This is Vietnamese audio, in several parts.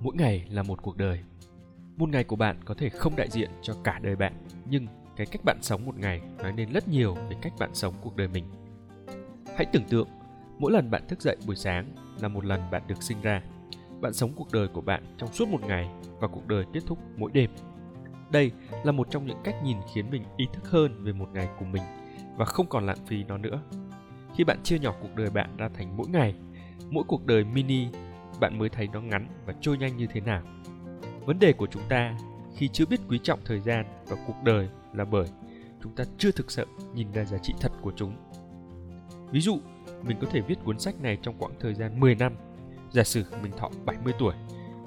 mỗi ngày là một cuộc đời. Một ngày của bạn có thể không đại diện cho cả đời bạn, nhưng cái cách bạn sống một ngày nói nên rất nhiều về cách bạn sống cuộc đời mình. Hãy tưởng tượng, mỗi lần bạn thức dậy buổi sáng là một lần bạn được sinh ra. Bạn sống cuộc đời của bạn trong suốt một ngày và cuộc đời kết thúc mỗi đêm. Đây là một trong những cách nhìn khiến mình ý thức hơn về một ngày của mình và không còn lãng phí nó nữa. Khi bạn chia nhỏ cuộc đời bạn ra thành mỗi ngày, mỗi cuộc đời mini bạn mới thấy nó ngắn và trôi nhanh như thế nào. Vấn đề của chúng ta khi chưa biết quý trọng thời gian và cuộc đời là bởi chúng ta chưa thực sự nhìn ra giá trị thật của chúng. Ví dụ, mình có thể viết cuốn sách này trong quãng thời gian 10 năm. Giả sử mình thọ 70 tuổi,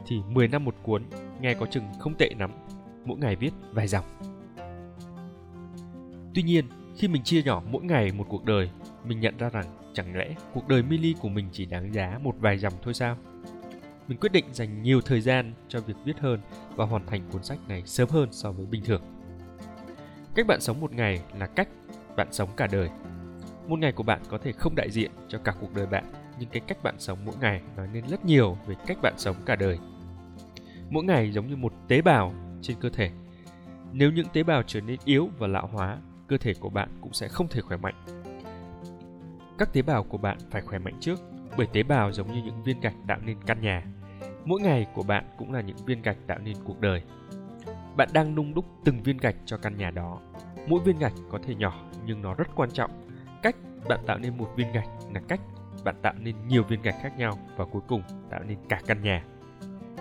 thì 10 năm một cuốn nghe có chừng không tệ lắm, mỗi ngày viết vài dòng. Tuy nhiên, khi mình chia nhỏ mỗi ngày một cuộc đời, mình nhận ra rằng chẳng lẽ cuộc đời mini của mình chỉ đáng giá một vài dòng thôi sao? Mình quyết định dành nhiều thời gian cho việc viết hơn và hoàn thành cuốn sách này sớm hơn so với bình thường. Cách bạn sống một ngày là cách bạn sống cả đời. Một ngày của bạn có thể không đại diện cho cả cuộc đời bạn, nhưng cái cách bạn sống mỗi ngày nói nên rất nhiều về cách bạn sống cả đời. Mỗi ngày giống như một tế bào trên cơ thể. Nếu những tế bào trở nên yếu và lão hóa, cơ thể của bạn cũng sẽ không thể khỏe mạnh. Các tế bào của bạn phải khỏe mạnh trước, bởi tế bào giống như những viên gạch tạo nên căn nhà mỗi ngày của bạn cũng là những viên gạch tạo nên cuộc đời. Bạn đang nung đúc từng viên gạch cho căn nhà đó. Mỗi viên gạch có thể nhỏ, nhưng nó rất quan trọng. Cách bạn tạo nên một viên gạch là cách bạn tạo nên nhiều viên gạch khác nhau và cuối cùng tạo nên cả căn nhà.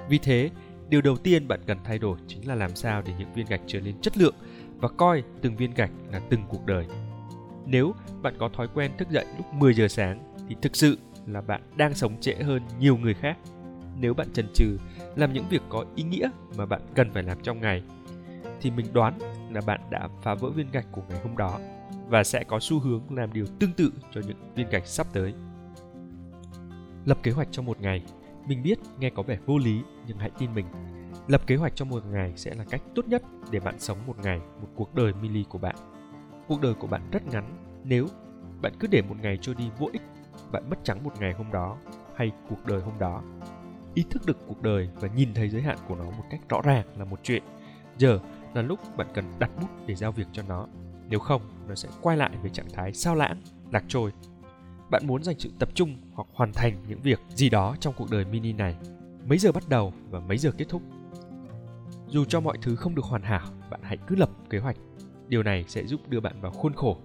Vì thế, điều đầu tiên bạn cần thay đổi chính là làm sao để những viên gạch trở nên chất lượng và coi từng viên gạch là từng cuộc đời. Nếu bạn có thói quen thức dậy lúc 10 giờ sáng, thì thực sự là bạn đang sống trễ hơn nhiều người khác. Nếu bạn chần chừ làm những việc có ý nghĩa mà bạn cần phải làm trong ngày thì mình đoán là bạn đã phá vỡ viên gạch của ngày hôm đó và sẽ có xu hướng làm điều tương tự cho những viên gạch sắp tới. Lập kế hoạch cho một ngày, mình biết nghe có vẻ vô lý nhưng hãy tin mình. Lập kế hoạch cho một ngày sẽ là cách tốt nhất để bạn sống một ngày, một cuộc đời mini của bạn. Cuộc đời của bạn rất ngắn nếu bạn cứ để một ngày trôi đi vô ích bạn mất trắng một ngày hôm đó hay cuộc đời hôm đó ý thức được cuộc đời và nhìn thấy giới hạn của nó một cách rõ ràng là một chuyện. Giờ là lúc bạn cần đặt bút để giao việc cho nó. Nếu không, nó sẽ quay lại về trạng thái sao lãng, lạc trôi. Bạn muốn dành sự tập trung hoặc hoàn thành những việc gì đó trong cuộc đời mini này. Mấy giờ bắt đầu và mấy giờ kết thúc? Dù cho mọi thứ không được hoàn hảo, bạn hãy cứ lập kế hoạch. Điều này sẽ giúp đưa bạn vào khuôn khổ,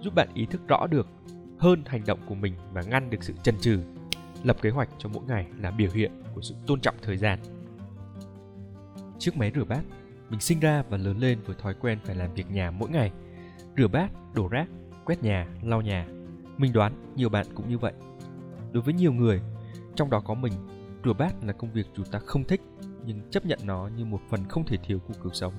giúp bạn ý thức rõ được hơn hành động của mình và ngăn được sự chần chừ. Lập kế hoạch cho mỗi ngày là biểu hiện của sự tôn trọng thời gian. Chiếc máy rửa bát mình sinh ra và lớn lên với thói quen phải làm việc nhà mỗi ngày. Rửa bát đổ rác quét nhà lau nhà. Mình đoán nhiều bạn cũng như vậy. Đối với nhiều người trong đó có mình rửa bát là công việc dù ta không thích nhưng chấp nhận nó như một phần không thể thiếu của cuộc sống.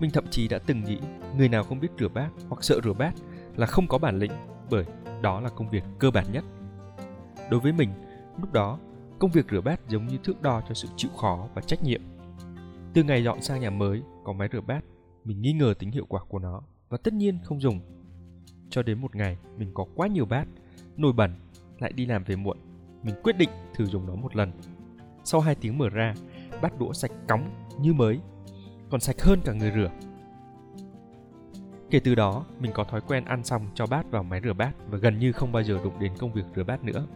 Mình thậm chí đã từng nghĩ người nào không biết rửa bát hoặc sợ rửa bát là không có bản lĩnh bởi đó là công việc cơ bản nhất. Đối với mình, lúc đó, công việc rửa bát giống như thước đo cho sự chịu khó và trách nhiệm. Từ ngày dọn sang nhà mới có máy rửa bát, mình nghi ngờ tính hiệu quả của nó và tất nhiên không dùng. Cho đến một ngày mình có quá nhiều bát, nồi bẩn, lại đi làm về muộn, mình quyết định thử dùng nó một lần. Sau 2 tiếng mở ra, bát đũa sạch cóng như mới, còn sạch hơn cả người rửa Kể từ đó, mình có thói quen ăn xong cho bát vào máy rửa bát và gần như không bao giờ đụng đến công việc rửa bát nữa.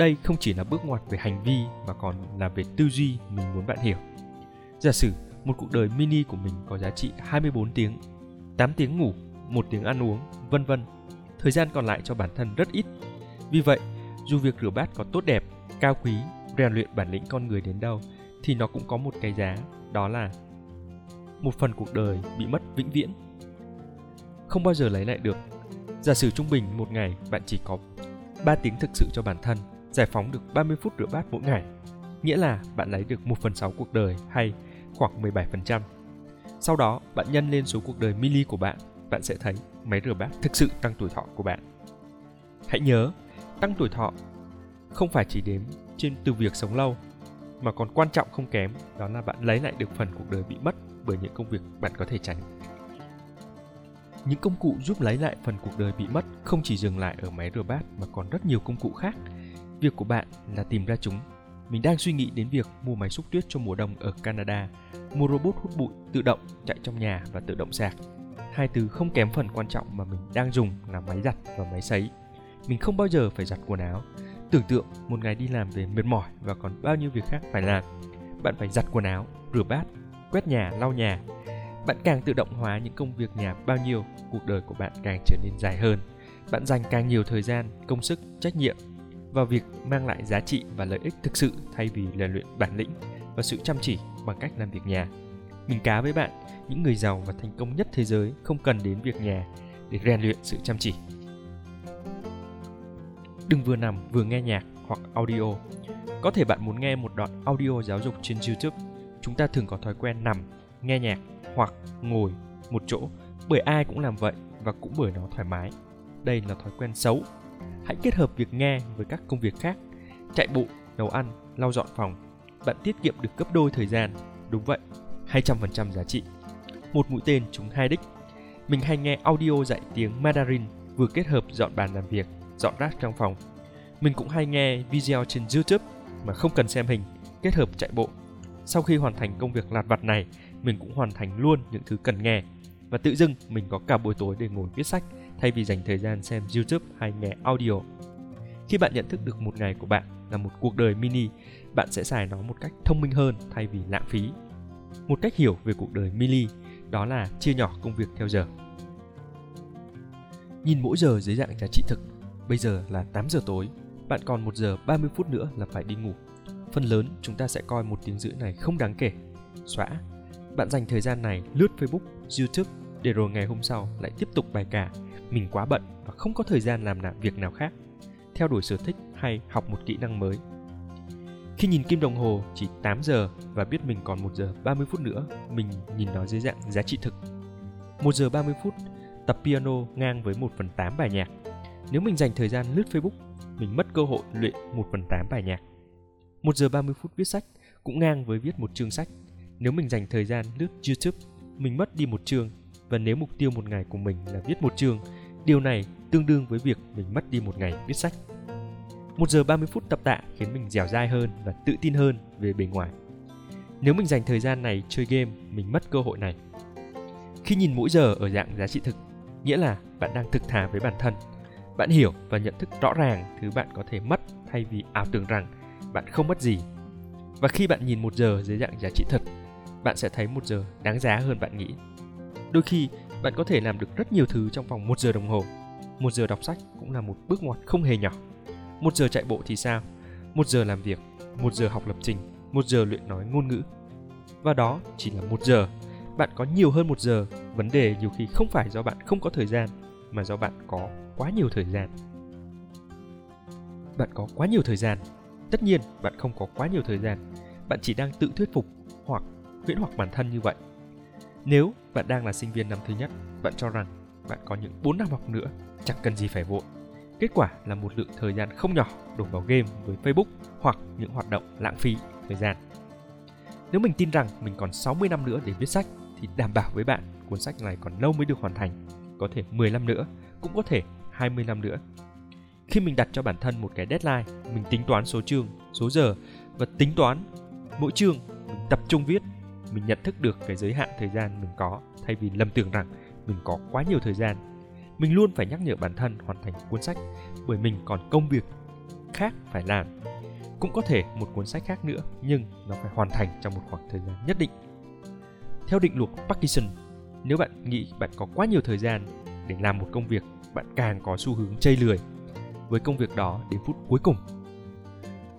Đây không chỉ là bước ngoặt về hành vi mà còn là về tư duy mình muốn bạn hiểu. Giả sử một cuộc đời mini của mình có giá trị 24 tiếng, 8 tiếng ngủ, 1 tiếng ăn uống, vân vân. Thời gian còn lại cho bản thân rất ít. Vì vậy, dù việc rửa bát có tốt đẹp, cao quý, rèn luyện bản lĩnh con người đến đâu thì nó cũng có một cái giá, đó là một phần cuộc đời bị mất vĩnh viễn không bao giờ lấy lại được. Giả sử trung bình một ngày bạn chỉ có 3 tiếng thực sự cho bản thân, giải phóng được 30 phút rửa bát mỗi ngày. Nghĩa là bạn lấy được 1 phần 6 cuộc đời hay khoảng 17%. Sau đó, bạn nhân lên số cuộc đời mili của bạn, bạn sẽ thấy máy rửa bát thực sự tăng tuổi thọ của bạn. Hãy nhớ, tăng tuổi thọ không phải chỉ đếm trên từ việc sống lâu, mà còn quan trọng không kém đó là bạn lấy lại được phần cuộc đời bị mất bởi những công việc bạn có thể tránh. Những công cụ giúp lấy lại phần cuộc đời bị mất không chỉ dừng lại ở máy rửa bát mà còn rất nhiều công cụ khác. Việc của bạn là tìm ra chúng. Mình đang suy nghĩ đến việc mua máy xúc tuyết cho mùa đông ở Canada, mua robot hút bụi tự động chạy trong nhà và tự động sạc. Hai từ không kém phần quan trọng mà mình đang dùng là máy giặt và máy sấy. Mình không bao giờ phải giặt quần áo. Tưởng tượng một ngày đi làm về mệt mỏi và còn bao nhiêu việc khác phải làm. Bạn phải giặt quần áo, rửa bát, quét nhà, lau nhà. Bạn càng tự động hóa những công việc nhà bao nhiêu, cuộc đời của bạn càng trở nên dài hơn. Bạn dành càng nhiều thời gian, công sức, trách nhiệm vào việc mang lại giá trị và lợi ích thực sự thay vì rèn luyện bản lĩnh và sự chăm chỉ bằng cách làm việc nhà. Mình cá với bạn, những người giàu và thành công nhất thế giới không cần đến việc nhà để rèn luyện sự chăm chỉ. Đừng vừa nằm vừa nghe nhạc hoặc audio. Có thể bạn muốn nghe một đoạn audio giáo dục trên YouTube. Chúng ta thường có thói quen nằm, nghe nhạc hoặc ngồi một chỗ bởi ai cũng làm vậy và cũng bởi nó thoải mái. Đây là thói quen xấu Hãy kết hợp việc nghe với các công việc khác. Chạy bộ, nấu ăn, lau dọn phòng. Bạn tiết kiệm được gấp đôi thời gian. Đúng vậy, 200% giá trị. Một mũi tên trúng hai đích. Mình hay nghe audio dạy tiếng Mandarin vừa kết hợp dọn bàn làm việc, dọn rác trong phòng. Mình cũng hay nghe video trên YouTube mà không cần xem hình, kết hợp chạy bộ. Sau khi hoàn thành công việc lặt vặt này, mình cũng hoàn thành luôn những thứ cần nghe và tự dưng mình có cả buổi tối để ngồi viết sách thay vì dành thời gian xem YouTube hay nghe audio. Khi bạn nhận thức được một ngày của bạn là một cuộc đời mini, bạn sẽ xài nó một cách thông minh hơn thay vì lãng phí. Một cách hiểu về cuộc đời mini đó là chia nhỏ công việc theo giờ. Nhìn mỗi giờ dưới dạng giá trị thực, bây giờ là 8 giờ tối, bạn còn 1 giờ 30 phút nữa là phải đi ngủ. Phần lớn chúng ta sẽ coi một tiếng rưỡi này không đáng kể. Xóa. Bạn dành thời gian này lướt Facebook, YouTube để rồi ngày hôm sau lại tiếp tục bài cả mình quá bận và không có thời gian làm nào việc nào khác theo đuổi sở thích hay học một kỹ năng mới khi nhìn kim đồng hồ chỉ 8 giờ và biết mình còn 1 giờ 30 phút nữa, mình nhìn nó dưới dạng giá trị thực. 1 giờ 30 phút, tập piano ngang với 1 phần 8 bài nhạc. Nếu mình dành thời gian lướt Facebook, mình mất cơ hội luyện 1 phần 8 bài nhạc. 1 giờ 30 phút viết sách cũng ngang với viết một chương sách. Nếu mình dành thời gian lướt YouTube, mình mất đi một chương và nếu mục tiêu một ngày của mình là viết một chương, điều này tương đương với việc mình mất đi một ngày viết sách. Một giờ 30 phút tập tạ khiến mình dẻo dai hơn và tự tin hơn về bề ngoài. Nếu mình dành thời gian này chơi game, mình mất cơ hội này. Khi nhìn mỗi giờ ở dạng giá trị thực, nghĩa là bạn đang thực thà với bản thân. Bạn hiểu và nhận thức rõ ràng thứ bạn có thể mất thay vì ảo tưởng rằng bạn không mất gì. Và khi bạn nhìn một giờ dưới dạng giá trị thật, bạn sẽ thấy một giờ đáng giá hơn bạn nghĩ. Đôi khi, bạn có thể làm được rất nhiều thứ trong vòng một giờ đồng hồ. Một giờ đọc sách cũng là một bước ngoặt không hề nhỏ. Một giờ chạy bộ thì sao? Một giờ làm việc, một giờ học lập trình, một giờ luyện nói ngôn ngữ. Và đó chỉ là một giờ. Bạn có nhiều hơn một giờ. Vấn đề nhiều khi không phải do bạn không có thời gian, mà do bạn có quá nhiều thời gian. Bạn có quá nhiều thời gian. Tất nhiên, bạn không có quá nhiều thời gian. Bạn chỉ đang tự thuyết phục hoặc huyễn hoặc bản thân như vậy nếu bạn đang là sinh viên năm thứ nhất, bạn cho rằng bạn có những 4 năm học nữa, chẳng cần gì phải vội. Kết quả là một lượng thời gian không nhỏ đổ vào game với Facebook hoặc những hoạt động lãng phí thời gian. Nếu mình tin rằng mình còn 60 năm nữa để viết sách thì đảm bảo với bạn cuốn sách này còn lâu mới được hoàn thành. Có thể 10 năm nữa, cũng có thể 20 năm nữa. Khi mình đặt cho bản thân một cái deadline, mình tính toán số chương, số giờ và tính toán mỗi chương mình tập trung viết mình nhận thức được cái giới hạn thời gian mình có thay vì lầm tưởng rằng mình có quá nhiều thời gian. Mình luôn phải nhắc nhở bản thân hoàn thành cuốn sách bởi mình còn công việc khác phải làm. Cũng có thể một cuốn sách khác nữa nhưng nó phải hoàn thành trong một khoảng thời gian nhất định. Theo định luật Parkinson nếu bạn nghĩ bạn có quá nhiều thời gian để làm một công việc bạn càng có xu hướng chây lười với công việc đó đến phút cuối cùng.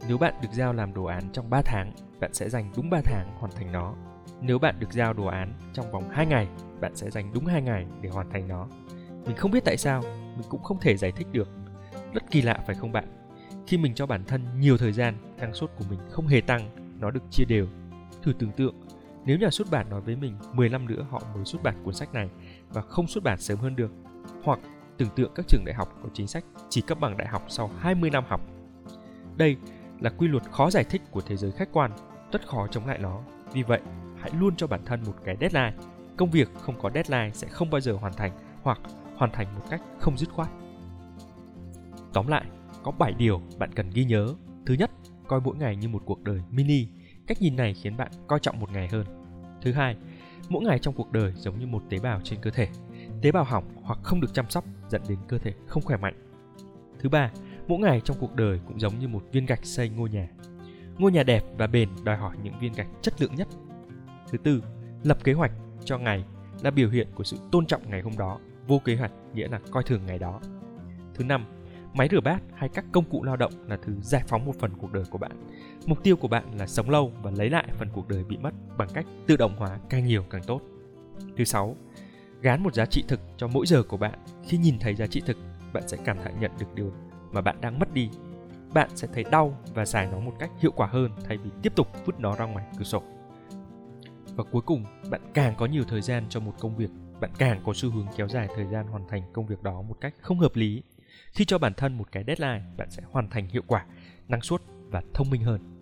Nếu bạn được giao làm đồ án trong 3 tháng, bạn sẽ dành đúng 3 tháng hoàn thành nó nếu bạn được giao đồ án trong vòng 2 ngày, bạn sẽ dành đúng 2 ngày để hoàn thành nó. Mình không biết tại sao, mình cũng không thể giải thích được. Rất kỳ lạ phải không bạn? Khi mình cho bản thân nhiều thời gian, năng suất của mình không hề tăng, nó được chia đều. Thử tưởng tượng, nếu nhà xuất bản nói với mình 10 năm nữa họ mới xuất bản cuốn sách này và không xuất bản sớm hơn được. Hoặc tưởng tượng các trường đại học có chính sách chỉ cấp bằng đại học sau 20 năm học. Đây là quy luật khó giải thích của thế giới khách quan, rất khó chống lại nó. Vì vậy, hãy luôn cho bản thân một cái deadline. Công việc không có deadline sẽ không bao giờ hoàn thành hoặc hoàn thành một cách không dứt khoát. Tóm lại, có 7 điều bạn cần ghi nhớ. Thứ nhất, coi mỗi ngày như một cuộc đời mini. Cách nhìn này khiến bạn coi trọng một ngày hơn. Thứ hai, mỗi ngày trong cuộc đời giống như một tế bào trên cơ thể. Tế bào hỏng hoặc không được chăm sóc dẫn đến cơ thể không khỏe mạnh. Thứ ba, mỗi ngày trong cuộc đời cũng giống như một viên gạch xây ngôi nhà. Ngôi nhà đẹp và bền đòi hỏi những viên gạch chất lượng nhất. Thứ tư, lập kế hoạch cho ngày là biểu hiện của sự tôn trọng ngày hôm đó. Vô kế hoạch nghĩa là coi thường ngày đó. Thứ năm, máy rửa bát hay các công cụ lao động là thứ giải phóng một phần cuộc đời của bạn. Mục tiêu của bạn là sống lâu và lấy lại phần cuộc đời bị mất bằng cách tự động hóa càng nhiều càng tốt. Thứ sáu, gán một giá trị thực cho mỗi giờ của bạn. Khi nhìn thấy giá trị thực, bạn sẽ cảm thấy nhận được điều mà bạn đang mất đi. Bạn sẽ thấy đau và giải nó một cách hiệu quả hơn thay vì tiếp tục vứt nó ra ngoài cửa sổ. Và cuối cùng, bạn càng có nhiều thời gian cho một công việc, bạn càng có xu hướng kéo dài thời gian hoàn thành công việc đó một cách không hợp lý. Khi cho bản thân một cái deadline, bạn sẽ hoàn thành hiệu quả, năng suất và thông minh hơn.